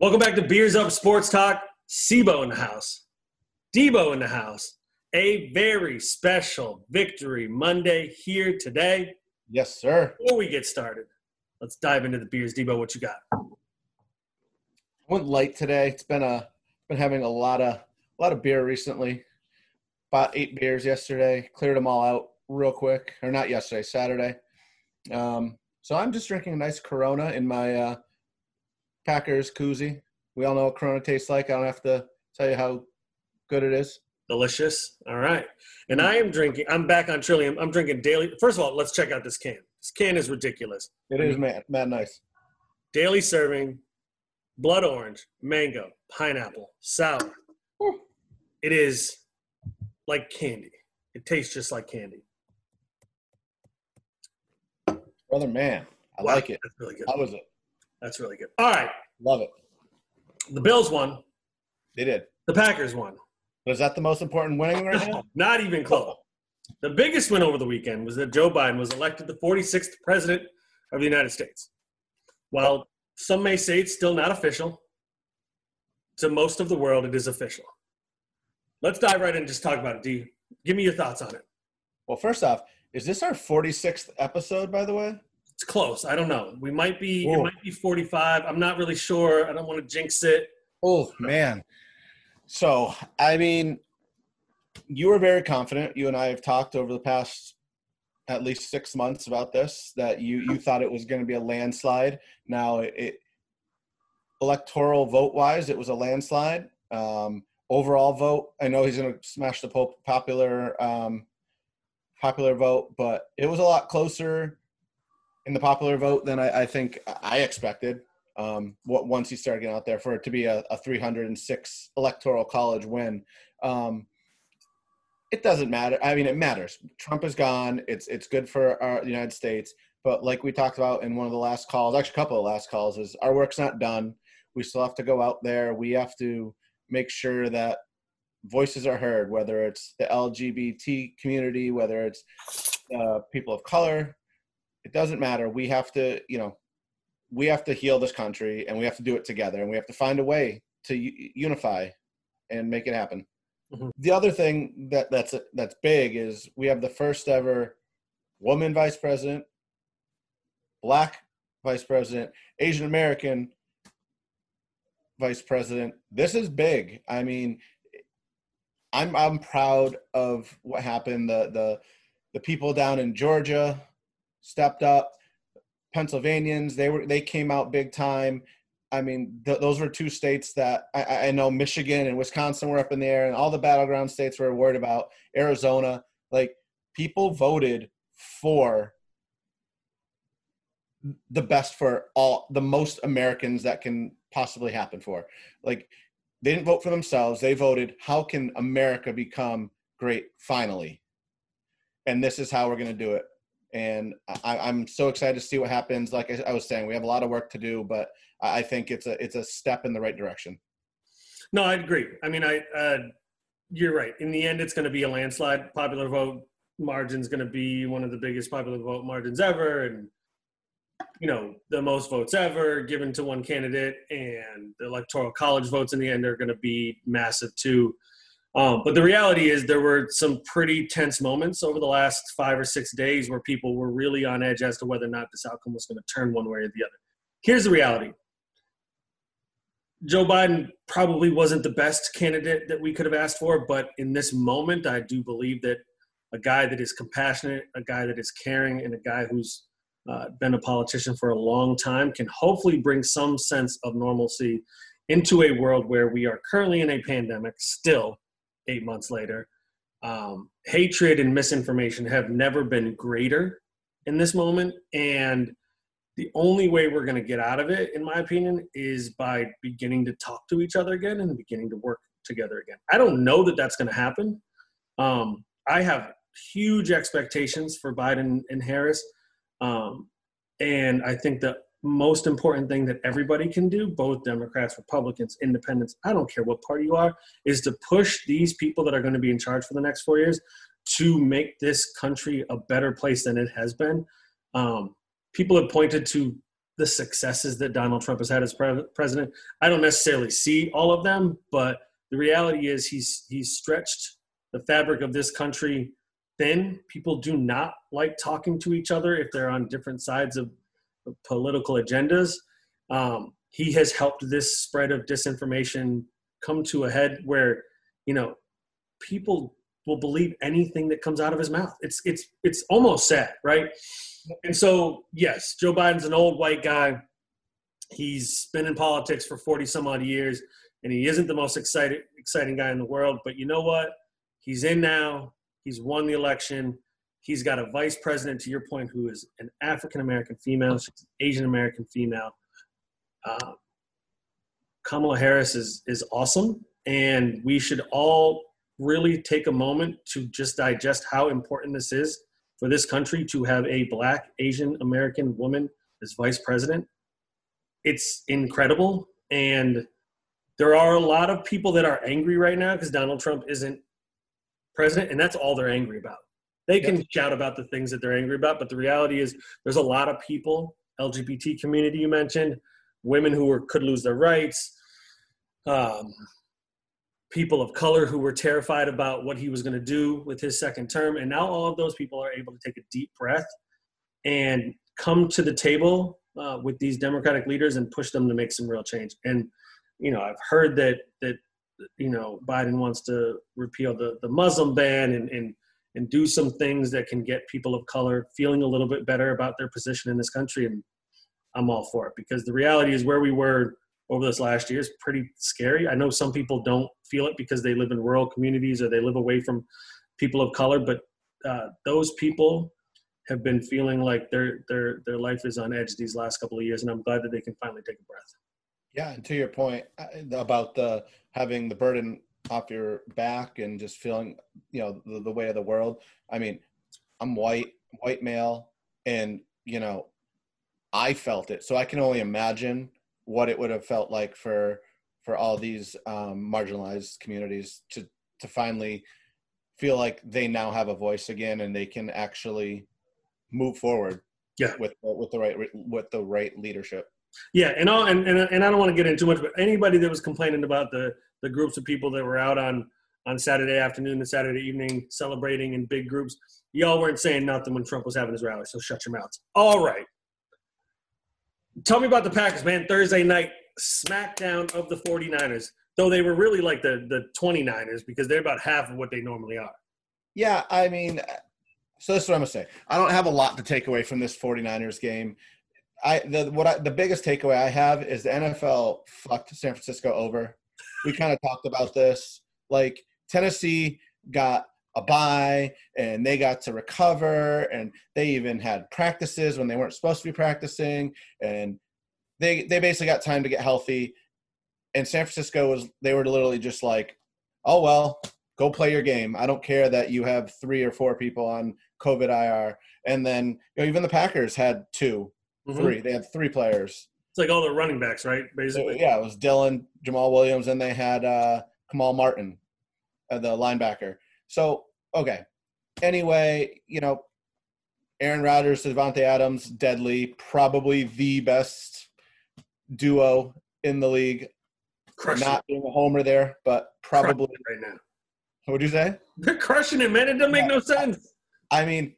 Welcome back to Beers Up Sports Talk. Sibo in the house. Debo in the house. A very special victory Monday here today. Yes, sir. Before we get started, let's dive into the beers. Debo, what you got? I went light today. It's been a been having a lot of a lot of beer recently. Bought eight beers yesterday. Cleared them all out real quick, or not yesterday, Saturday. Um, so I'm just drinking a nice Corona in my uh, Packers koozie. We all know what Corona tastes like. I don't have to tell you how good it is. Delicious. All right. And I am drinking, I'm back on Trillium. I'm drinking daily. First of all, let's check out this can. This can is ridiculous. It is mad, mad nice. Daily serving, blood orange, mango, pineapple, sour. It is like candy. It tastes just like candy. Brother man, I Wow, like it. That's really good. How was it? That's really good. All right. Love it. The Bills won. They did. The Packers won. But is that the most important winning right now? No, not even close. The biggest win over the weekend was that Joe Biden was elected the 46th president of the United States. While some may say it's still not official, to most of the world, it is official. Let's dive right in and just talk about it. D, give me your thoughts on it. Well, first off, is this our 46th episode, by the way? It's close. I don't know. We might be. It might be 45. I'm not really sure. I don't want to jinx it. Oh man. So I mean, you were very confident. You and I have talked over the past at least six months about this. That you you thought it was going to be a landslide. Now it, it electoral vote wise, it was a landslide. Um, overall vote, I know he's going to smash the po- popular um, popular vote, but it was a lot closer in the popular vote than I, I think I expected um, what once he started getting out there for it to be a, a 306 electoral college win. Um, it doesn't matter. I mean, it matters. Trump is gone. It's it's good for our the United States. But like we talked about in one of the last calls, actually a couple of last calls, is our work's not done. We still have to go out there. We have to make sure that voices are heard, whether it's the LGBT community, whether it's uh, people of color. It doesn't matter. We have to, you know, we have to heal this country and we have to do it together and we have to find a way to unify and make it happen Mhm. the other thing that that's that's big is we have the first ever woman vice president black vice president asian american vice president this is big i mean i'm i'm proud of what happened the the the people down in georgia stepped up Pennsylvanians, they were they came out big time. I mean, th- those were two states that I- I, know Michigan and Wisconsin were up in the air, and all the battleground states were worried about. Arizona, like people voted for the best for all the most Americans that can possibly happen for. Like they didn't vote for themselves; they voted, "How can America become great finally?" And this is how we're going to do it and I, I'm so excited to see what happens. Like I, I was saying, we have a lot of work to do, but I I think it's a it's a step in the right direction. No, I agree. I mean, I uh, you're right. In the end, it's going to be a landslide. Popular vote margin's going to be one of the biggest popular vote margins ever, and you know the most votes ever given to one candidate, and the electoral college votes in the end are going to be massive too. Um, but the reality is, there were some pretty tense moments over the last five or six days where people were really on edge as to whether or not this outcome was going to turn one way or the other. Here's the reality Joe Biden probably wasn't the best candidate that we could have asked for, but in this moment, I do believe that a guy that is compassionate, a guy that is caring, and a guy who's uh, been a politician for a long time can hopefully bring some sense of normalcy into a world where we are currently in a pandemic, still eight months later. Um, hatred and misinformation have never been greater in this moment. And the only way we're going to get out of it, in my opinion, is by beginning to talk to each other again and beginning to work together again. I don't know that that's going to happen. Um, I have huge expectations for Biden and Harris. Um, and I think the most important thing that everybody can do, both Democrats, Republicans, independents, I don't care what party you are, is to push these people that are going to be in charge for the next four years to make this country a better place than it has been. Um, people have pointed to the successes that Donald Trump has had as pre- president. I don't necessarily see all of them, but the reality is he's he's stretched the fabric of this country thin. People do not like talking to each other if they're on different sides of, of political agendas. Um, he has helped this spread of disinformation come to a head where you know people will believe anything that comes out of his mouth. It's it's it's almost sad, right? And so, yes, Joe Biden's an old white guy. He's been in politics for 40 some odd years, and he isn't the most excited, exciting guy in the world. But you know what? He's in now. He's won the election. He's got a vice president, to your point, who is an African American female. She's Asian American female. Uh, Kamala Harris is is awesome, and we should all really take a moment to just digest how important this is for this country to have a black Asian American woman as vice president. It's incredible. And there are a lot of people that are angry right now because Donald Trump isn't president, and that's all they're angry about. They can shout about the things that they're angry about, but the reality is there's a lot of people, LGBT community you mentioned, women who are, could lose their rights, um, people of color who were terrified about what he was going to do with his second term. And now all of those people are able to take a deep breath and come to the table uh, with these Democratic leaders and push them to make some real change. And, you know, I've heard that, that, you know, Biden wants to repeal the, the Muslim ban and, and, and do some things that can get people of color feeling a little bit better about their position in this country. And I'm all for it because the reality is where we were over this last year is pretty scary. I know some people don't feel it because they live in rural communities or they live away from people of color, but uh, those people have been feeling like their their their life is on edge these last couple of years, and I'm glad that they can finally take a breath. Yeah, and to your point uh, about the having the burden off your back and just feeling, you know, the, the way of the world. I mean, I'm white, white male, and you know, I felt it, so I can only imagine what it would have felt like for for all these um, marginalized communities to to finally feel like they now have a voice again and they can actually move forward yeah. with with the right with the right leadership. Yeah and all and, and, and i don't want to get into much but anybody that was complaining about the the groups of people that were out on on saturday afternoon and saturday evening celebrating in big groups y'all weren't saying nothing when trump was having his rally so shut your mouths all right tell me about the Packers, man. Thursday night smackdown of the 49ers, though they were really like the, the 29ers because they're about half of what they normally are. Yeah, I mean, so this is what I'm going to say. I don't have a lot to take away from this 49ers game. I the what I, the biggest takeaway I have is the NFL fucked San Francisco over. We kind of talked about this. Like Tennessee got a bye and they got to recover and they even had practices when they weren't supposed to be practicing and they they basically got time to get healthy. And San Francisco was they were literally just like oh well go play your game. I don't care that you have 3 or 4 people on covid IR and then you know, even the Packers had 2 mm-hmm. 3 they had 3 players like all the running backs right basically so, yeah it was Dillon, Jamaal Williams and they had uh Kamal Martin uh, the linebacker so okay. Anyway, you know, Aaron Rodgers, Davante Adams, deadly, probably the best duo in the league. Crushing Not being a homer there, but probably right now. What would you say? They're crushing it, man. It doesn't make no sense. I mean,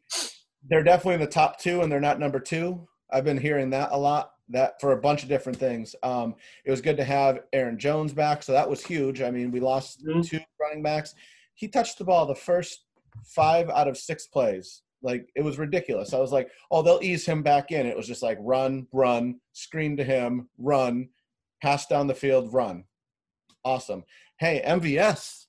they're definitely in the top two, and they're not number two. I've been hearing that a lot. That for a bunch of different things. Um, it was good to have Aaron Jones back, so that was huge. I mean, we lost mm-hmm. two running backs he touched the ball the first five out of six plays. Like it was ridiculous. I was like, oh, they'll ease him back in. It was just like run, run, scream to him, run, pass down the field, run. Awesome. Hey, MVS,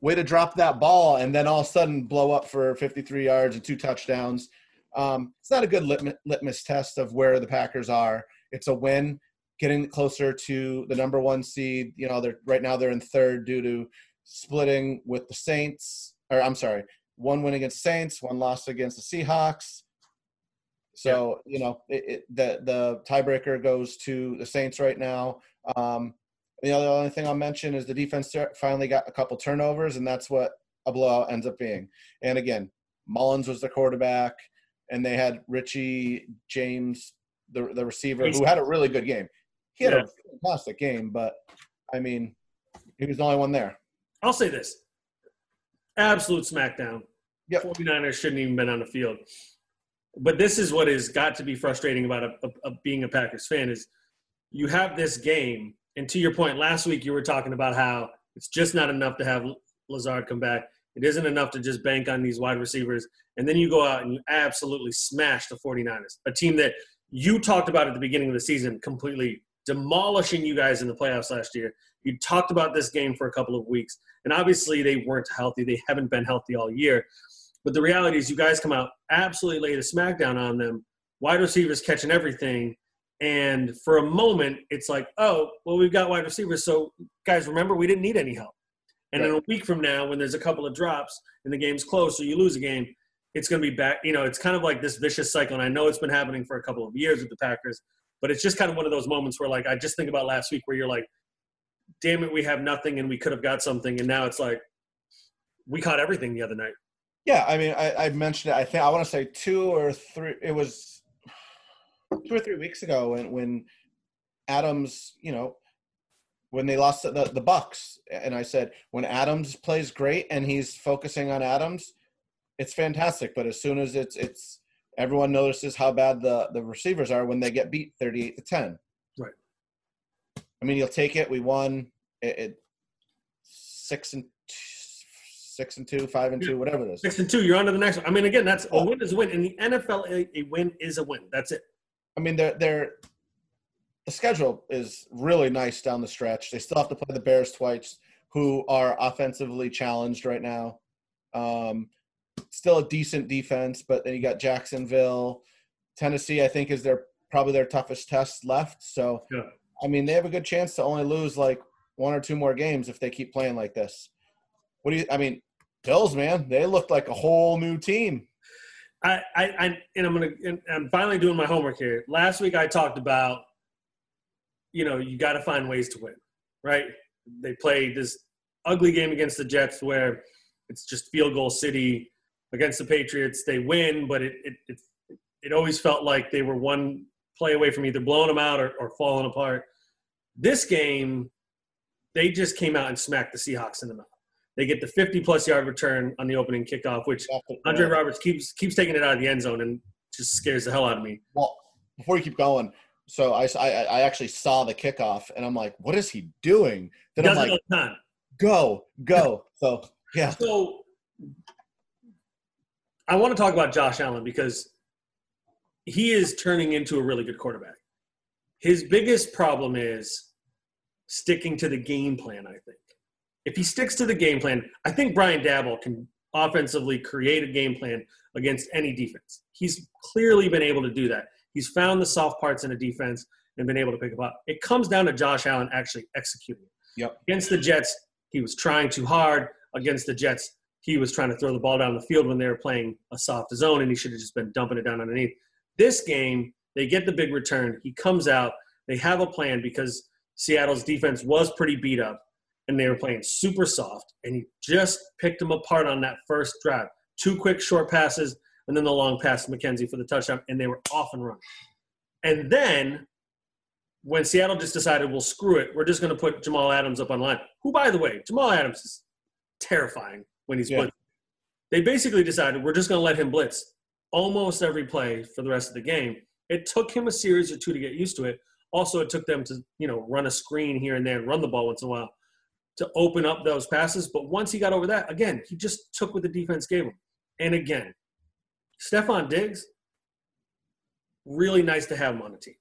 way to drop that ball and then all of a sudden blow up for 53 yards and two touchdowns. Um, it's not a good litmus, litmus test of where the Packers are. It's a win, getting closer to the number one seed. You know, they're right now they're in third due to splitting with the Saints, or I'm sorry, one win against Saints, one loss against the Seahawks. So yeah. you know, it, it, the the tiebreaker goes to the Saints right now. Um, the other only thing I'll mention is the defense finally got a couple turnovers, and that's what a blowout ends up being. And again, Mullens was the quarterback, and they had Richie James the the receiver who had a really good game. He had Yeah. a fantastic game, but I mean, he was the only one there. I'll say this. Absolute smackdown. Yep. 49ers shouldn't even been on the field. But this is what has got to be frustrating about a, a, a being a Packers fan is you have this game, and to your point, last week you were talking about how it's just not enough to have Lazard come back. It isn't enough to just bank on these wide receivers. And then you go out and you absolutely smash the 49ers, a team that you talked about at the beginning of the season, completely demolishing you guys in the playoffs last year. You talked about this game for a couple of weeks, and obviously they weren't healthy. They haven't been healthy all year. But the reality is, you guys come out absolutely lay the smackdown on them. Wide receivers catching everything, and for a moment, it's like, oh, well, we've got wide receivers. So, guys, remember, we didn't need any help. And in a week from now, when there's a couple of drops and the game's close or you lose a game, it's going to be back. You know, it's kind of like this vicious cycle. And I know it's been happening for a couple of years with the Packers, but it's just kind of one of those moments where, like, I just think about last week where you're like, damn it, we have nothing and we could have got something. And now it's like, we caught everything the other night. Yeah, I mean, I, I mentioned it. I think I want to say two or three. It was two or three weeks ago when when Adams, you know, when they lost the the Bucs, and I said when Adams plays great and he's focusing on Adams, it's fantastic. But as soon as it's it's everyone notices how bad the the receivers are when they get beat thirty eight to ten. Right. I mean, you'll take it. We won it, it six and six and two, five and two, whatever it is. Six and two, you're on to the next one. I mean, again, that's a Oh. win is a win. In the NFL, a, a win is a win. That's it. I mean, they're they're the schedule is really nice down the stretch. They still have to play the Bears twice, who are offensively challenged right now. Um, still a decent defense, but then you got Jacksonville, Tennessee. I think is their probably their toughest test left. So, Yeah. I mean, they have a good chance to only lose like one or two more games if they keep playing like this. What do you? I mean, Bills, man, they looked like a whole new team. I, I, I and I'm gonna, and I'm finally doing my homework here. Last week I talked about, you know, you got to find ways to win, right? They play this ugly game against the Jets where it's just field goal city against the Patriots. They win, but it it it, it always felt like they were one play away from either blowing them out or, or falling apart. This game, they just came out and smacked the Seahawks in the mouth. They get the 50 plus yard return on the opening kickoff, which Andre Roberts keeps keeps taking it out of the end zone and just scares the hell out of me. Well, before you keep going, so I, I, I actually saw the kickoff and I'm like, what is he doing? He Then I'm like, it all the time. go, go. So yeah, So I want to talk about Josh Allen because he is turning into a really good quarterback. His biggest problem is sticking to the game plan, I think. If he sticks to the game plan, I think Brian Daboll can offensively create a game plan against any defense. He's clearly been able to do that. He's found the soft parts in a defense and been able to pick them up. It comes down to Josh Allen actually executing. Yep. Against the Jets, he was trying too hard. Against the Jets, he was trying to throw the ball down the field when they were playing a soft zone, and he should have just been dumping it down underneath. This game, they get the big return. He comes out. They have a plan because Seattle's defense was pretty beat up, and they were playing super soft, and he just picked them apart on that first drive. Two quick short passes, and then the long pass to McKenzie for the touchdown, and they were off and running. And then when Seattle just decided, well, screw it, we're just going to put Jamal Adams up on line. Who, by the way, Jamal Adams is terrifying when he's Yeah. blitzing. They basically decided we're just going to let him blitz almost every play for the rest of the game. It took him a series or two to get used to it. Also, it took them to you know run a screen here and there and run the ball once in a while to open up those passes. But once he got over that, again, he just took what the defense gave him. And again, Stefon Diggs, really nice to have him on the team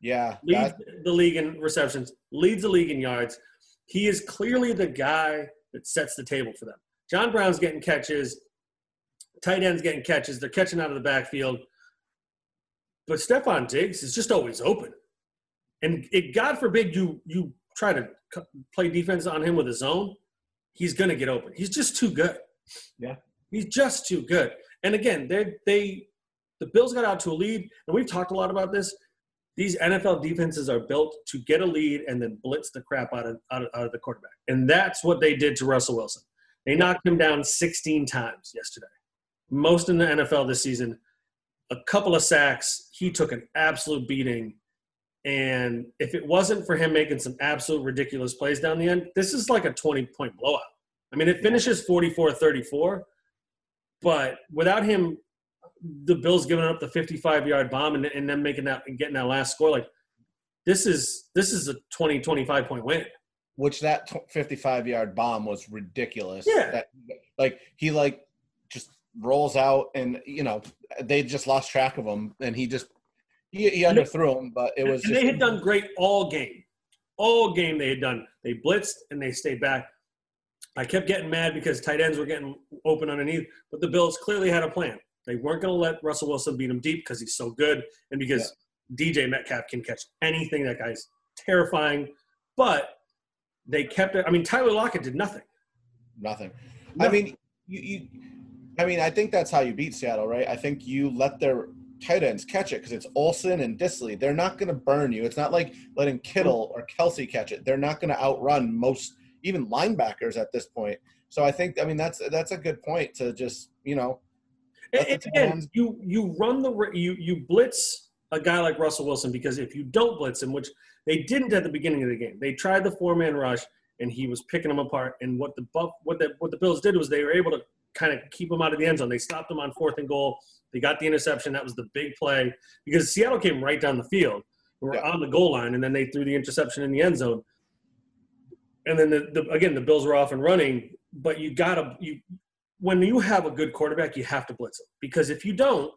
yeah. leads That, the league in receptions, leads the league in yards. He is clearly the guy that sets the table for them. John Brown's getting catches, tight ends getting catches. They're catching out of the backfield. But Stefon Diggs is just always open. And it, God forbid you you try to play defense on him with a zone, he's going to get open. He's just too good. Yeah. He's just too good. And again, they they the Bills got out to a lead, and we've talked a lot about this these NFL defenses are built to get a lead and then blitz the crap out of, out of, out of the quarterback. And that's what they did to Russell Wilson. They knocked him down 16 times yesterday. Most in the NFL this season. A couple of sacks. he took an absolute beating. And if it wasn't for him making some absolute ridiculous plays down the end, this is like a 20 point blowout. I mean, it finishes 44 34, but without him, the Bills giving up the 55 yard bomb and, and then making that and getting that last score, like this is this is a 20 25 point win. Which that 55 yard bomb was ridiculous. Yeah. That, like he like just rolls out and you know they just lost track of him and he just he, he underthrew him, but it was. They had done great all game, all game they had done. They blitzed and they stayed back. I kept getting mad because tight ends were getting open underneath, but the Bills clearly had a plan. They weren't going to let Russell Wilson beat him deep because he's so good and because DJ Metcalf can catch anything. That guy's terrifying. But they kept it. I mean, Tyler Lockett did nothing. Nothing. I mean, you, you. I mean, I think that's how you beat Seattle, right? I think you let their tight ends catch it because it's Olsen and Dissly. They're not going to burn you. It's not like letting Kittle mm-hmm. or Kelce catch it. They're not going to outrun most even linebackers at this point. So I think I mean that's that's a good point to just you know. And, and again, you you run the you you blitz a guy like Russell Wilson because if you don't blitz him, which they didn't at the beginning of the game, they tried the four man rush and he was picking them apart. And what the buff what the what the Bills did was they were able to kind of keep him out of the end zone. They stopped him on fourth and goal. They got the interception. That was the big play because Seattle came right down the field. We were Yeah. on the goal line, and then they threw the interception in the end zone. And then the, the again the Bills were off and running, but you gotta you when you have a good quarterback, you have to blitz him because if you don't,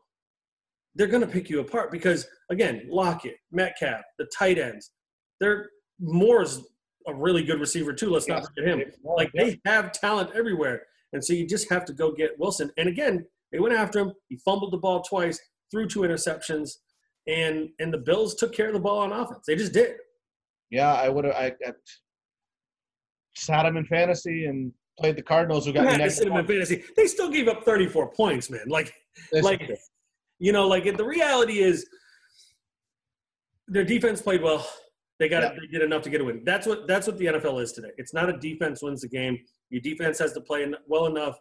they're going to pick you apart. Because again, Lockett, Metcalf, the tight ends, they're Moore's a really good receiver too. Let's not forget him. Like they have talent everywhere, and so you just have to go get Wilson. And again, they went after him. He fumbled the ball twice, threw two interceptions, and and the Bills took care of the ball on offense. They just did. Yeah, I would have. I, I sat him in fantasy and played the Cardinals, who got me next. him in fantasy. They still gave up 34 points, man. Like like you know, like the reality is their defense played well. They got Yeah. they did enough to get a win. That's what that's what the NFL is today. It's not a defense wins the game. Your defense has to play well enough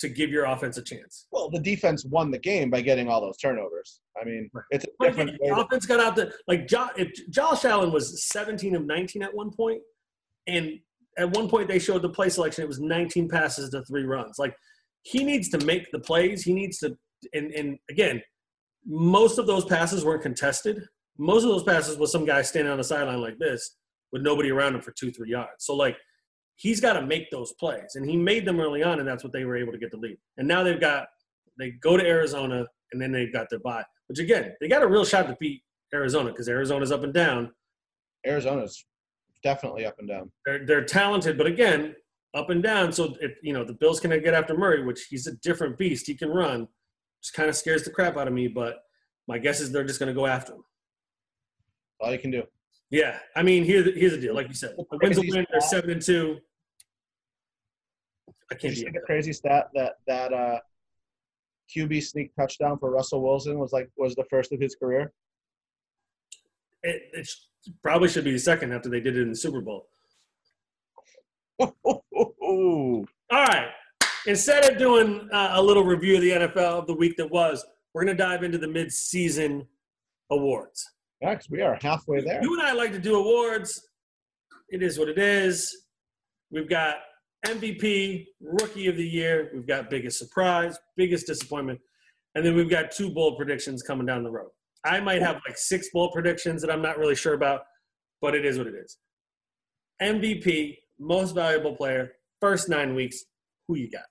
to give your offense a chance. Well, the defense won the game by getting all those turnovers. I mean, Right. it's a different the offense got out there. Like jo- if Josh Allen was 17 of 19 at one point, and at one point they showed the play selection. It was 19 passes to three runs. Like he needs to make the plays. He needs to. And and again, most of those passes weren't contested. Most of those passes was some guy standing on the sideline like this with nobody around him for two three yards. So like he's got to make those plays, and he made them early on, and that's what they were able to get the lead. And now they've got they go to Arizona, and then they've got their bye. Which again, they got a real shot to beat Arizona because Arizona's up and down. Arizona's definitely up and down. They're they're talented, but again, up and down. So if you know the Bills can get after Murray, which he's a different beast. He can run. Just kind of scares the crap out of me. But my guess is they're just going to go after him. All you can do. Yeah, I mean, here's the, here's the deal. Like you said, the win's a win. They're seven and two. I can't Did you see the crazy stat that that uh, QB sneak touchdown for Russell Wilson was like was the first of his career? It, it sh- probably should be the second after they did it in the Super Bowl. All right. Instead of doing uh, a little review of the NFL of the week that was, we're going to dive into the mid-season awards. Yeah, 'cause we are halfway there. You and I like to do awards. It is what it is. We've got MVP, Rookie of the Year. We've got biggest surprise, biggest disappointment, and then we've got two bold predictions coming down the road. I might have like six bold predictions that I'm not really sure about, but it is what it is. MVP, most valuable player, first nine weeks. Who you got?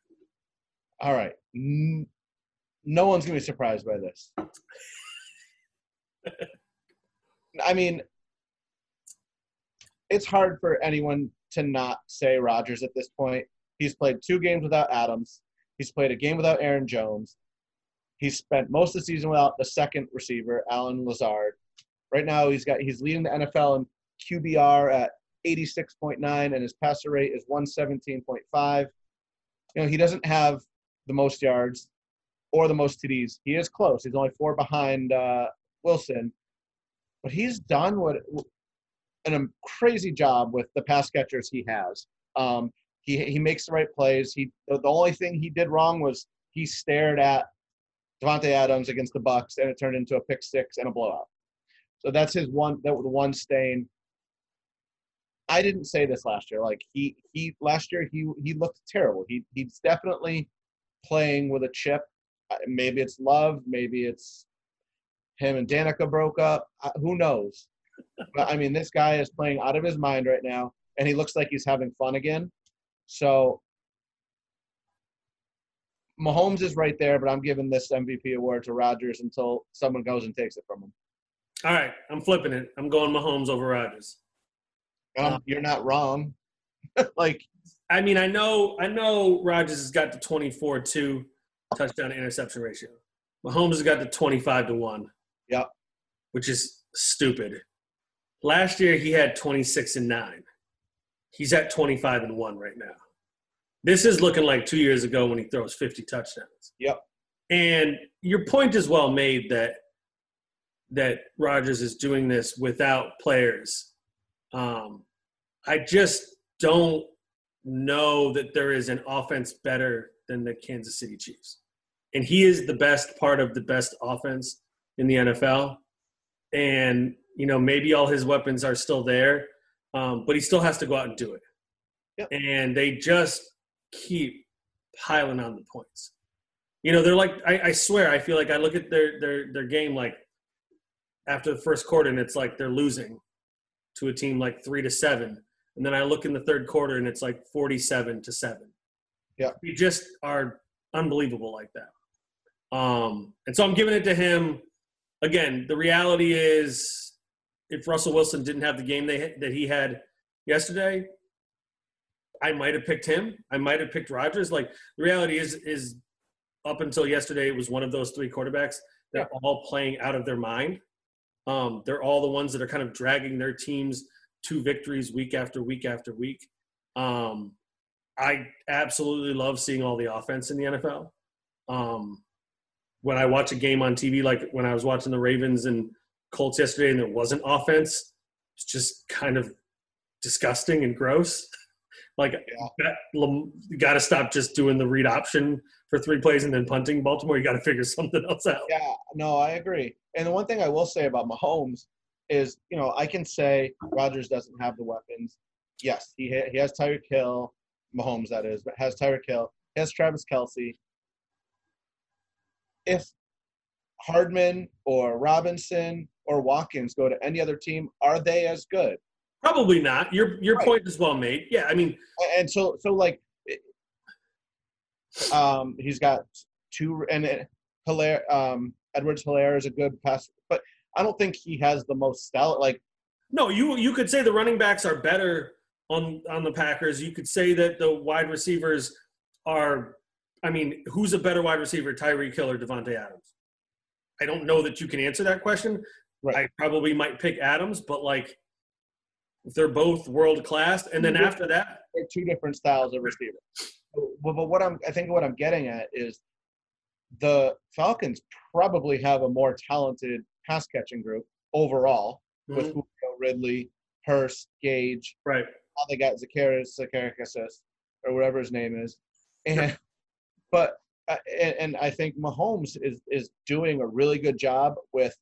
All right. No one's gonna be surprised by this. I mean, it's hard for anyone to not say Rodgers at this point. He's played two games without Adams. He's played a game without Aaron Jones. He's spent most of the season without the second receiver, Allen Lazard. Right now, he's got he's leading the NFL in QBR at 86.9, and his passer rate is 117.5. You know, he doesn't have the most yards or the most TDs. He is close. He's only four behind uh, Wilson, but he's done what an, a crazy job with the pass catchers he has. Um, he he makes the right plays. He the only thing he did wrong was he stared at Davante Adams against the Bucs, and it turned into a pick six and a blowout. So that's his one. That was one stain. I didn't say this last year. Like he he last year he he looked terrible. He he's definitely playing with a chip. Maybe it's love. Maybe it's him and Danica broke up. Who knows? But I mean, this guy is playing out of his mind right now, and he looks like he's having fun again. So Mahomes is right there, but I'm giving this MVP award to Rodgers until someone goes and takes it from him. All right, I'm flipping it. I'm going Mahomes over Rodgers. And I'm- you're not wrong. like, I mean, I know, I know Rodgers has got the 24 2 touchdown to interception ratio. Mahomes has got the 25 to 1. Yep. Which is stupid. Last year he had 26 and 9. He's at 25 and 1 right now. This is looking like 2 years ago when he throws 50 touchdowns. Yep. And your point is well made that that Rodgers is doing this without players. Um, I just don't know that there is an offense better than the Kansas City Chiefs. And he is the best part of the best offense in the NFL. And, you know, maybe all his weapons are still there, um, but he still has to go out and do it. Yep. And they just keep piling on the points. You know, they're like, I, I swear, I feel like I look at their, their, their game like after the first quarter and it's like they're losing to a team like three to seven. And then I look in the third quarter and it's like 47 to seven. Yeah. They just are unbelievable like that. Um, and so I'm giving it to him. Again, the reality is if Russell Wilson didn't have the game they, that he had yesterday, I might have picked him. I might have picked Rodgers. Like the reality is, is up until yesterday, it was one of those three quarterbacks. They're all playing out of their mind. Um, they're all the ones that are kind of dragging their teams to victories week after week after week. Um, I absolutely love seeing all the offense in the NFL. Um, when I watch a game on TV, like when I was watching the Ravens and Colts yesterday, and there wasn't offense, it's just kind of disgusting and gross. like, that, you got to stop just doing the read option for three plays and then punting Baltimore. You got to figure something else out. yeah, no, I agree. And the one thing I will say about Mahomes is, you know, I can say Rodgers doesn't have the weapons. Yes, he ha- he has Tyreek Hill, Mahomes that is, but has Tyreek Hill, has Travis Kelce. If Hardman or Robinson or Watkins go to any other team, are they as good? Probably not. Your your Right. point is well made. Yeah, I mean, and so so like um he's got two and it, Helaire um Edwards Helaire is a good pass but I don't think he has the most stellar like no, you you could say the running backs are better on on the Packers. You could say that the wide receivers are. I mean, who's a better wide receiver, Tyree Hill or Davante Adams? I don't know that you can answer that question. Right. I probably might pick Adams, but like, they're both world class, and then after that, they're two different styles of receiver. But, but what I'm I think what I'm getting at is the Falcons probably have a more talented pass catching group overall with Mhm. Julio Ridley, Hurst, Gage, right? all they got Zaccheaus, Zaccheaus, or whatever his name is. And but uh, and, and I think Mahomes is is doing a really good job with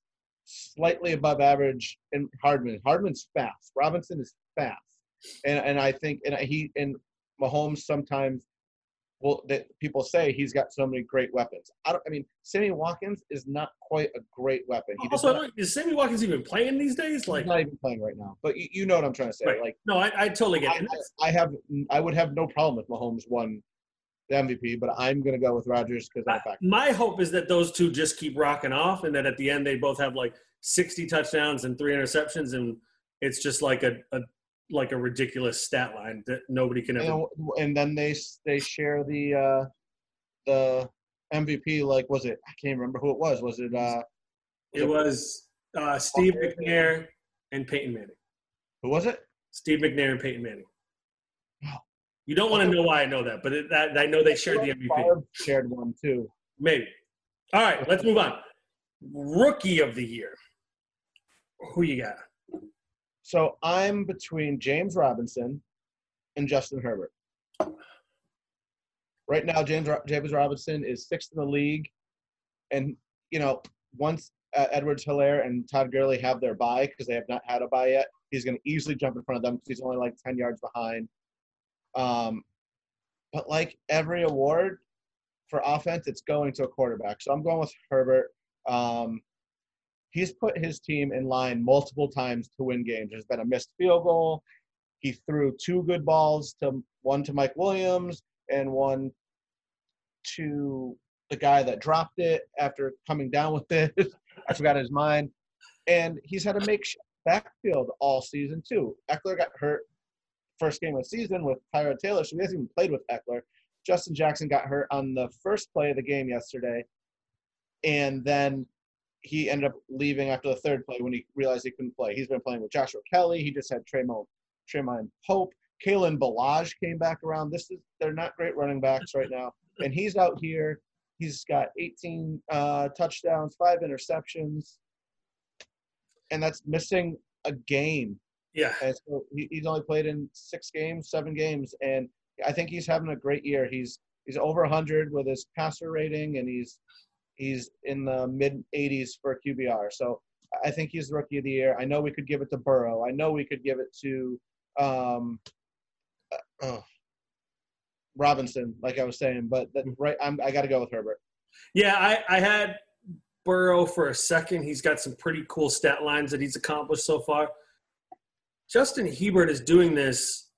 slightly above average in Hardman. Hardman's fast. Robinson is fast, and and I think and he and Mahomes sometimes. Well, that people say he's got so many great weapons. I don't. I mean, Sammy Watkins is not quite a great weapon. He Also, not, is Sammy Watkins even playing these days? Like, he's not even playing right now. But you, you know what I'm trying to say. Right. Like no, I, I totally get I, it. That's- I have I would have no problem if Mahomes won the MVP, but I'm gonna go with Rodgers because Packer. my hope is that those two just keep rocking off and that at the end they both have like 60 touchdowns and three interceptions and it's just like a, a like a ridiculous stat line that nobody can ever And, and then they they share the uh, the MVP. Like was it? I can't remember who it was. Was it uh, it was uh, steve mcnair and peyton manning who was it? steve mcnair and peyton manning. You don't want to know why i know that but it, that, i know they shared the mvp shared one too. maybe all right let's move on rookie of the year who you got So I'm between James Robinson and Justin Herbert. Right now, James James Robinson is sixth in the league And you know, once uh, Edwards Helaire and Todd Gurley have their bye because they have not had a bye yet, he's going to easily jump in front of them because he's only like 10 yards behind. Um, but like every award for offense, it's going to a quarterback. So I'm going with Herbert. Um, he's put his team in line multiple times to win games. There's been a missed field goal. He threw two good balls to one to Mike Williams and one to the guy that dropped it after coming down with it. I forgot his mind. And he's had a makeshift backfield all season too. Ekeler got hurt first game of the season with Tyrod Taylor, so he hasn't even played with Ekeler. Justin Jackson got hurt on the first play of the game yesterday, and then he ended up leaving after the third play when he realized he couldn't play. He's been playing with Joshua Kelley. He just had Tremont, Tremont Pope. Kalen Ballage came back around. This is they're not great running backs right now, and he's out here. He's got 18 uh, touchdowns, five interceptions, and that's missing a game. Yeah. And so he, he's only played in six games, seven games, and I think he's having a great year. He's he's over 100 with his passer rating, and he's he's in the mid 80s for QBR. So I think he's the rookie of the year. I know we could give it to Burrow. I know we could give it to um, uh, oh, Robinson, like I was saying, but that, right, I'm, I got to go with Herbert. Yeah, I, I had Burrow for a second. He's got some pretty cool stat lines that he's accomplished so far. Justin Herbert is doing this,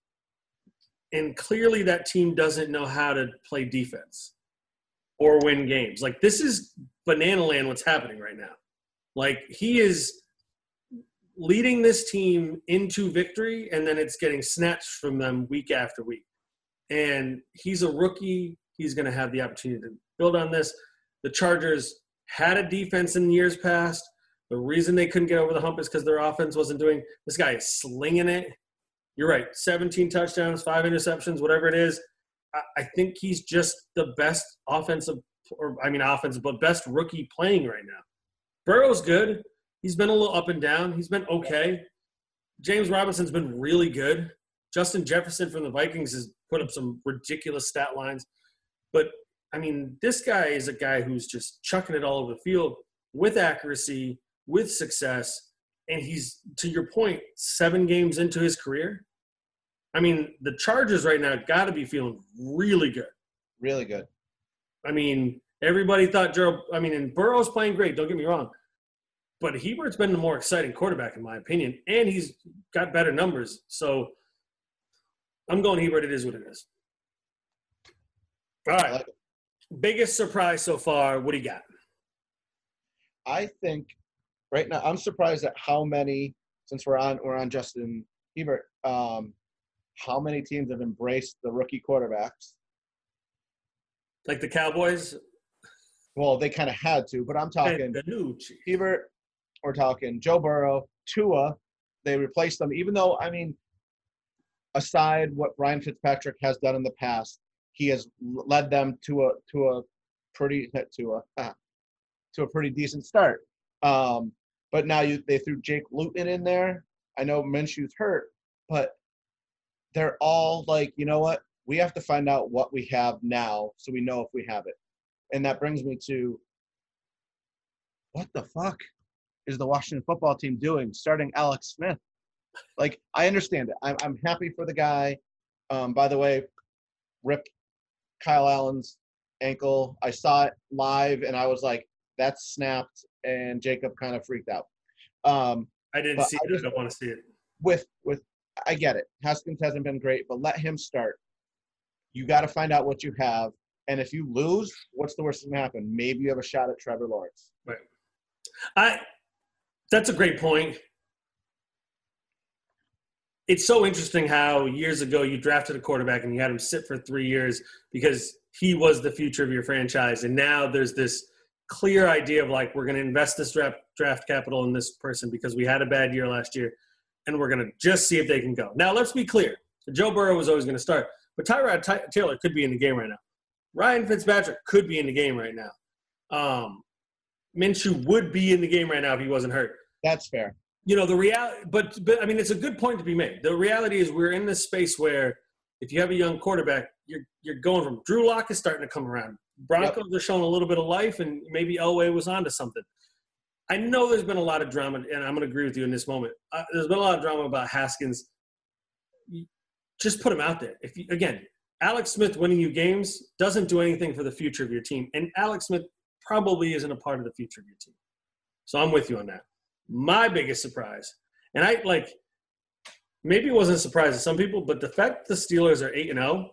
and clearly that team doesn't know how to play defense or win games. Like this is banana land what's happening right now. Like he is leading this team into victory and then it's getting snatched from them week after week. And he's a rookie. He's going to have the opportunity to build on this. The Chargers had a defense in years past. The reason they couldn't get over the hump is because their offense wasn't doing. This guy is slinging it. You're right. 17 touchdowns, five interceptions, whatever it is. I, I think he's just the best offensive, or I mean offensive, but best rookie playing right now. Burrow's good. He's been a little up and down. He's been okay. James Robinson's been really good. Justin Jefferson from the Vikings has put up some ridiculous stat lines. But I mean, this guy is a guy who's just chucking it all over the field with accuracy, with success. And he's, to your point, seven games into his career. I mean, the Chargers right now got to be feeling really good. Really good. I mean, everybody thought Joe, I mean, and Burrow's playing great, don't get me wrong. But herbert's been the more exciting quarterback, in my opinion, and he's got better numbers. So I'm going herbert It is what it is. All right. like Biggest surprise so far. What do you got? I think right now I'm surprised at how many since we're on we're on Justin Herbert, um, how many teams have embraced the rookie quarterbacks. Like the Cowboys? Well, they kind of had to, but I'm talking The new chief. Herbert, we're talking Joe Burrow, Tua. They replaced them, even though I mean, aside what Ryan Fitzpatrick has done in the past, he has led them to a to a pretty to a ah, to a pretty decent start. Um, but now you they threw Jake Luton in there. I know Minshew's hurt, but they're all like, you know what? We have to find out what we have now, so we know if we have it. And that brings me to what the fuck is the Washington football team doing starting Alex Smith? Like, I understand it. I'm, I'm happy for the guy. Um, by the way, rip Kyle Allen's ankle. I saw it live and I was like, that's snapped. And Jacob kind of freaked out. Um, I didn't see I it. just- I don't want to see it. with with I get it. Haskins hasn't been great, but let him start. You got to find out what you have, and if you lose, what's the worst that can happen? Maybe you have a shot at Trevor Lawrence. Right. I. That's a great point. It's so interesting how years ago you drafted a quarterback and you had him sit for three years because he was the future of your franchise, and now there's this clear idea of like we're going to invest this draft draft capital in this person because we had a bad year last year, and we're going to just see if they can go. Now let's be clear: Joe Burrow was always going to start, but Tyrod Ty- Taylor could be in the game right now. Ryan Fitzpatrick could be in the game right now. Um, Minshew would be in the game right now if he wasn't hurt. That's fair. You know the reality, but but I mean it's a good point to be made. The reality is we're in this space where if you have a young quarterback, you're you're going from Drew Lock is starting to come around. Broncos yep. are showing a little bit of life, and maybe Elway was onto something. I know there's been a lot of drama, and I'm going to agree with you in this moment. Uh, there's been a lot of drama about Haskins. Just put him out there. If you, again, Alex Smith winning you games doesn't do anything for the future of your team, and Alex Smith probably isn't a part of the future of your team. So I'm with you on that. My biggest surprise, and I like maybe it wasn't a surprise to some people, but the fact the Steelers are eight and zero oh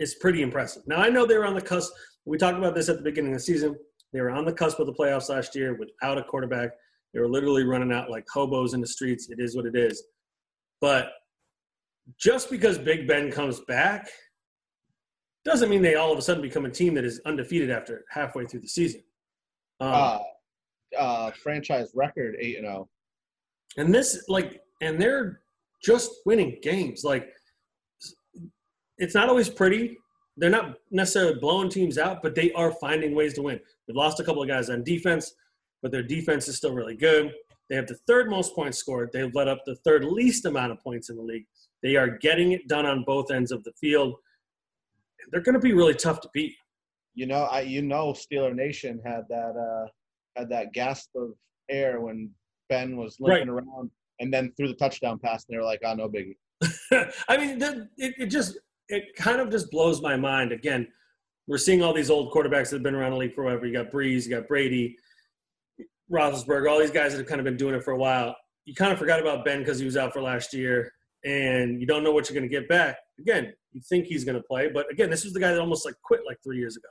is pretty impressive. Now I know they were on the cusp. We talked about this at the beginning of the season. They were on the cusp of the playoffs last year without a quarterback. They were literally running out like hobos in the streets. It is what it is. But just because Big Ben comes back doesn't mean they all of a sudden become a team that is undefeated after halfway through the season. Um, uh, uh, franchise record eight and zero. Oh. And this, like, and they're just winning games. Like, it's not always pretty. They're not necessarily blowing teams out, but they are finding ways to win. They've lost a couple of guys on defense, but their defense is still really good. They have the third most points scored. They've let up the third least amount of points in the league. They are getting it done on both ends of the field. They're going to be really tough to beat. You know, I you know Steeler Nation had that uh, had that gasp of air when Ben was limping right. around and then threw the touchdown pass, and they were like, "Oh, no biggie." I mean, it, it just it kind of just blows my mind. Again, we're seeing all these old quarterbacks that have been around the league forever. You got Brees, you got Brady, Roethlisberger, all these guys that have kind of been doing it for a while. You kind of forgot about Ben because he was out for last year, and you don't know what you're going to get back. Again, you think he's going to play, but again, this was the guy that almost like quit like three years ago,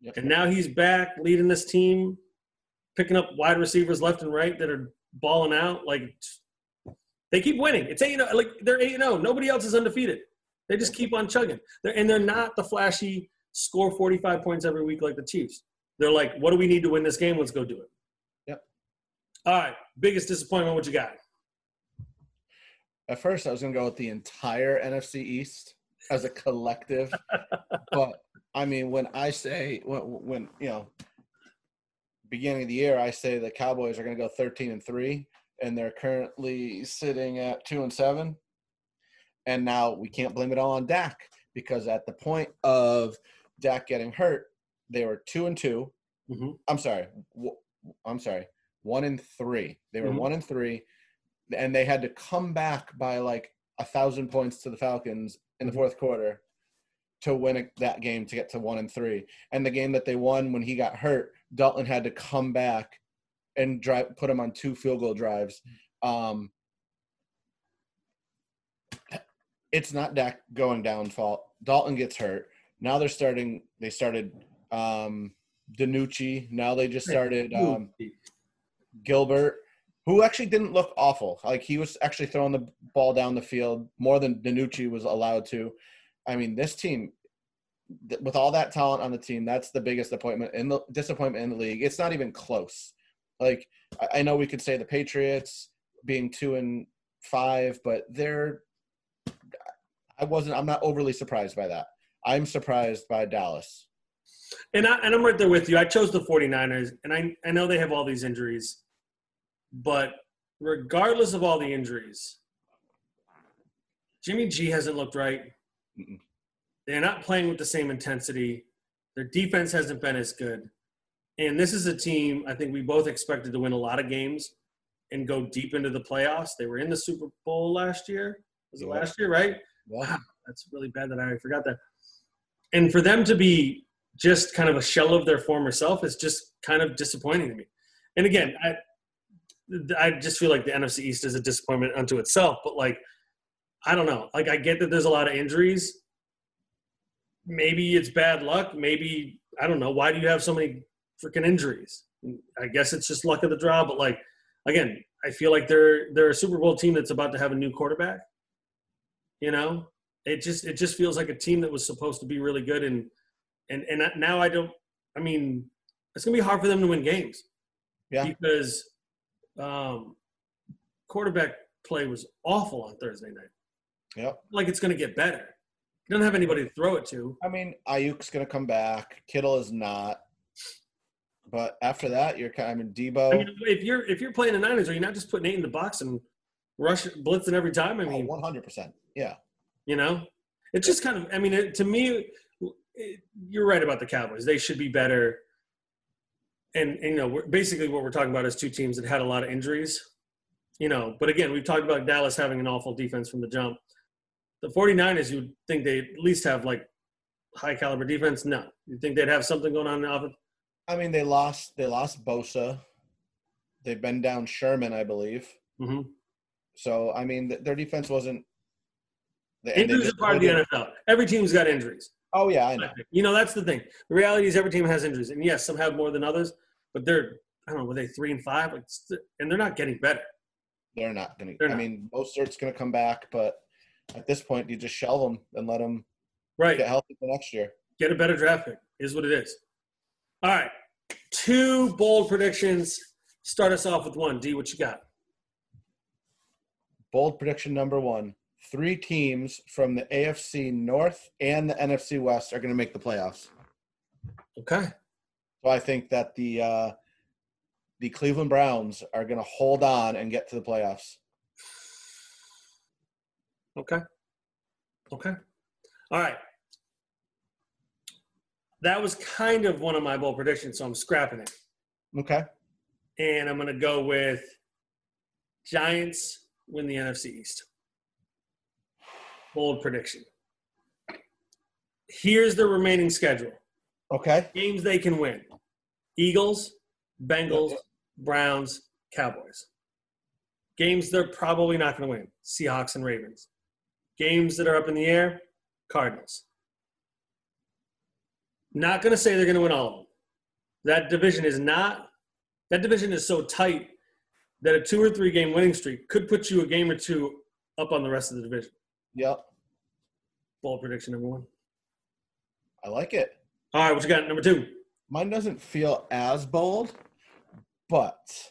yep. and now he's back leading this team, picking up wide receivers left and right that are balling out. Like they keep winning. It's eight. Oh, like they're eight zero. Oh. Nobody else is undefeated. They just keep on chugging. They're, and they're not the flashy score 45 points every week like the Chiefs. They're like, what do we need to win this game? Let's go do it. Yep. All right. Biggest disappointment, what you got? At first, I was going to go with the entire NFC East as a collective. but, I mean, when I say, when, when, you know, beginning of the year, I say the Cowboys are going to go 13 and 3, and they're currently sitting at 2 and 7 and now we can't blame it all on Dak because at the point of Dak getting hurt, they were two and 2 i mm-hmm. I'm sorry. I'm sorry. One and three. They were mm-hmm. one and three, and they had to come back by like a thousand points to the Falcons in the mm-hmm. fourth quarter to win that game to get to one and three. And the game that they won when he got hurt, Dalton had to come back and drive, put him on two field goal drives. Um, it's not Dak going down fault. Dalton gets hurt. Now they're starting. They started um, DiNucci. Now they just started um, Gilbert, who actually didn't look awful. Like he was actually throwing the ball down the field more than DiNucci was allowed to. I mean, this team, with all that talent on the team, that's the biggest appointment in the disappointment in the league. It's not even close. Like I know we could say the Patriots being two and five, but they're I wasn't. I'm not overly surprised by that. I'm surprised by Dallas. And I and I'm right there with you. I chose the 49ers, and I I know they have all these injuries, but regardless of all the injuries, Jimmy G hasn't looked right. Mm-mm. They're not playing with the same intensity. Their defense hasn't been as good. And this is a team I think we both expected to win a lot of games and go deep into the playoffs. They were in the Super Bowl last year. Was it last year, right? Wow, that's really bad that I forgot that. And for them to be just kind of a shell of their former self is just kind of disappointing to me. And again, I I just feel like the NFC East is a disappointment unto itself. But like, I don't know. Like, I get that there's a lot of injuries. Maybe it's bad luck. Maybe I don't know. Why do you have so many freaking injuries? I guess it's just luck of the draw. But like, again, I feel like they're they're a Super Bowl team that's about to have a new quarterback. You know, it just it just feels like a team that was supposed to be really good, and and and now I don't. I mean, it's gonna be hard for them to win games. Yeah. Because um, quarterback play was awful on Thursday night. Yep. Like it's gonna get better. You don't have anybody to throw it to. I mean, Aiyuk's gonna come back. Kittle is not. But after that, you're kind of I mean, Deebo. I mean, if you're if you're playing the Niners, are you not just putting eight in the box and rush blitzing every time? I mean, one hundred percent. Yeah. You know, it's just kind of. I mean, it, to me, it, you're right about the Cowboys. They should be better. And, and you know, we're, basically what we're talking about is two teams that had a lot of injuries. You know, but again, we've talked about Dallas having an awful defense from the jump. The 49ers, you would think they at least have like high caliber defense. No, you think they'd have something going on in the offense? I mean, they lost. They lost Bosa. They've been down Sherman, I believe. Mm-hmm. So I mean, th- their defense wasn't. They Injuries are part of the NFL. Every team's got injuries. Oh yeah, I know. You know, that's the thing. The reality is every team has injuries, and yes, some have more than others. But they're I don't know, were they three and five? Like, and they're not getting better. They're not going to. I not. mean, Mostert's going to come back, but at this point, you just shelve them and let them Right. get healthy for next year. Get a better draft pick. Is what it is. All right. Two bold predictions. Start us off with one. D, what you got? Bold prediction number one: Three teams from the AFC North and the NFC West are going to make the playoffs. Okay. So I think that the uh, the Cleveland Browns are going to hold on and get to the playoffs. Okay. Okay. All right. That was kind of one of my bold predictions, so I'm scrapping it. Okay. And I'm going to go with Giants win the NFC East. Bold prediction. Here's the remaining schedule Okay. games they can win Eagles, Bengals, Browns, Cowboys. Games they're probably not going to win Seahawks and Ravens. Games that are up in the air Cardinals. Not going to say they're going to win all of them. That division is not, that division is so tight that a two or three game winning streak could put you a game or two up on the rest of the division. Yep. Bold prediction number one. I like it. All right, what you got? Number two. Mine doesn't feel as bold, but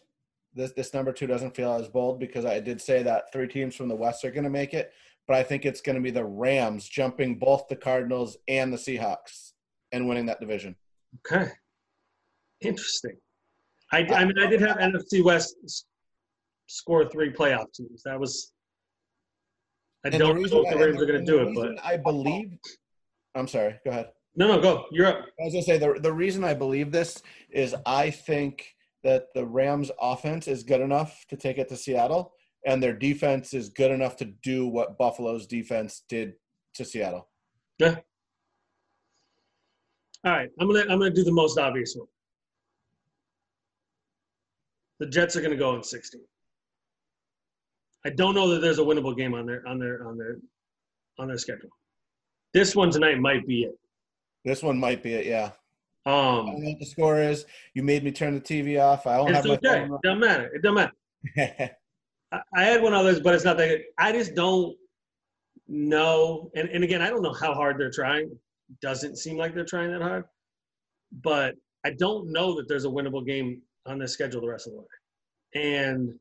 this this number two doesn't feel as bold because I did say that three teams from the West are going to make it, but I think it's going to be the Rams jumping both the Cardinals and the Seahawks and winning that division. Okay. Interesting. I, I mean, I did have NFC West score three playoff teams. That was. I And don't reason know if the I- Rams are going to do it, but I believe. Oh. I'm sorry. Go ahead. no, no, go. You're up. I was gonna say the the reason I believe this is I think that the Rams offense is good enough to take it to Seattle, and their defense is good enough to do what Buffalo's defense did to Seattle. Yeah. All right, I'm gonna I'm gonna do the most obvious one. The Jets are gonna go in 60. I don't know that there's a winnable game on their on their on their on their schedule. This one tonight might be it. This one might be it. Yeah. I don't Um, know what the score is. You made me turn the TV off. I don't it's have my okay. It doesn't matter. It doesn't matter. I, I had one others, but it's not that good. I just don't know. And, and again, I don't know how hard they're trying. Doesn't seem like they're trying that hard. But I don't know that there's a winnable game on their schedule the rest of the way. And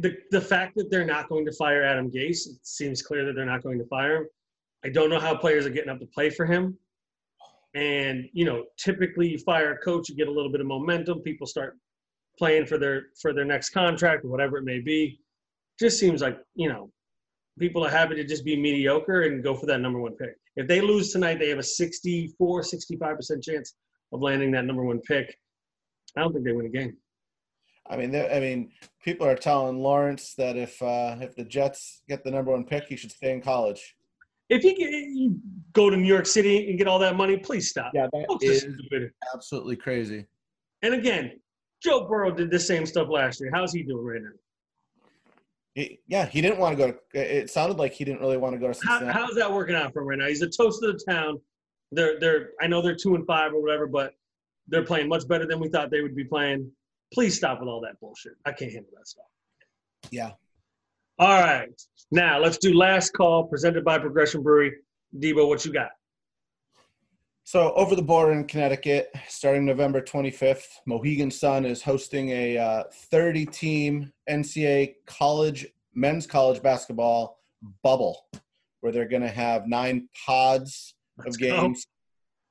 the the fact that they're not going to fire Adam Gase, it seems clear that they're not going to fire him. I don't know how players are getting up to play for him. And you know, typically you fire a coach, you get a little bit of momentum, people start playing for their for their next contract or whatever it may be. Just seems like you know people are happy to just be mediocre and go for that number one pick. If they lose tonight, they have a 64, 65 percent chance of landing that number one pick. I don't think they win a game. I mean, I mean, people are telling Lawrence that if uh, if the Jets get the number one pick, he should stay in college. If you, get, you go to New York City and get all that money, please stop. Yeah, that Folks are absolutely crazy. And again, Joe Burrow did the same stuff last year. How's he doing right now? He, yeah, he didn't want to go to. It sounded like he didn't really want to go to How, Cincinnati. how's that working out for him right now? He's a toast of the town. They're they're I know they're two and five or whatever, but they're playing much better than we thought they would be playing. Please stop with all that bullshit. I can't handle that stuff. yeah. All right. Now let's do last call presented by Progression Brewery. Debo, what you got? So over the border in Connecticut, starting November 25th, Mohegan Sun is hosting a uh, 30-team NCAA college men's college basketball bubble, where they're going to have nine pods Let's of go. games,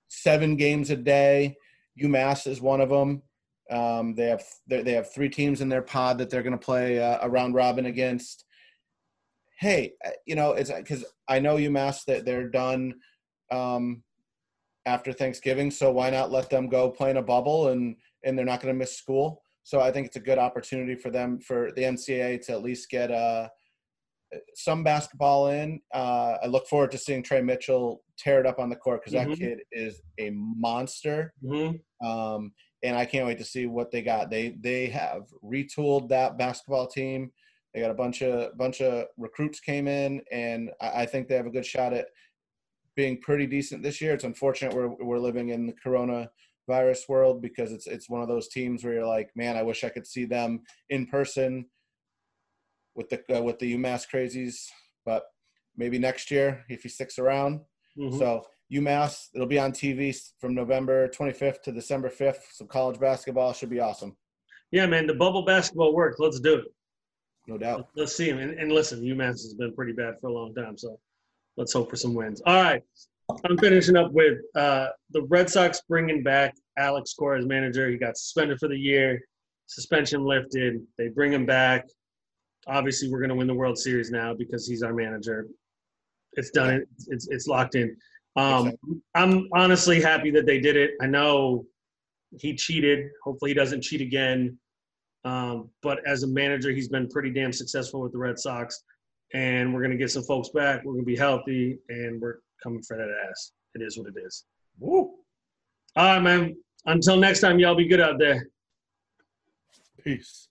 seven games a day. UMass is one of them. Um, they have they they have three teams in their pod that they're going to play uh, a round robin against. hey, uh, you know, it's because I know UMass that they're done um, after Thanksgiving, so why not let them go play in a bubble and and they're not going to miss school. So I think it's a good opportunity for them for the NCAA to at least get uh, some basketball in. Uh, I look forward to seeing Tre Mitchell tear it up on the court because Mhm. that kid is a monster. Mm-hmm. Um, and I can't wait to see what they got. They they have retooled that basketball team. They got a bunch of bunch of recruits came in, and I, I think they have a good shot at being pretty decent this year. It's unfortunate we're we're living in the coronavirus world because it's it's one of those teams where you're like, man, I wish I could see them in person with the uh, with the UMass crazies, but maybe next year if he sticks around. Mm-hmm. So UMass, it'll be on TV from November 25th to December 5th. So college basketball should be awesome, yeah, man, the bubble basketball worked. Let's do it. no doubt. Let's see him. And, and listen, UMass has been pretty bad for a long time, so let's hope for some wins. All right, I'm finishing up with uh, the Red Sox bringing back Alex Cora as manager. He got suspended for the year. Suspension lifted. They bring him back. Obviously, we're going to win the World Series now because he's our manager. It's done. It's, it's locked in. Um, I'm honestly happy that they did it. I know he cheated. Hopefully, he doesn't cheat again. Um, but as a manager, he's been pretty damn successful with the Red Sox. And we're going to get some folks back. We're going to be healthy, and we're coming for that ass. It is what it is. Woo. All right, man. Until next time, y'all be good out there. Peace.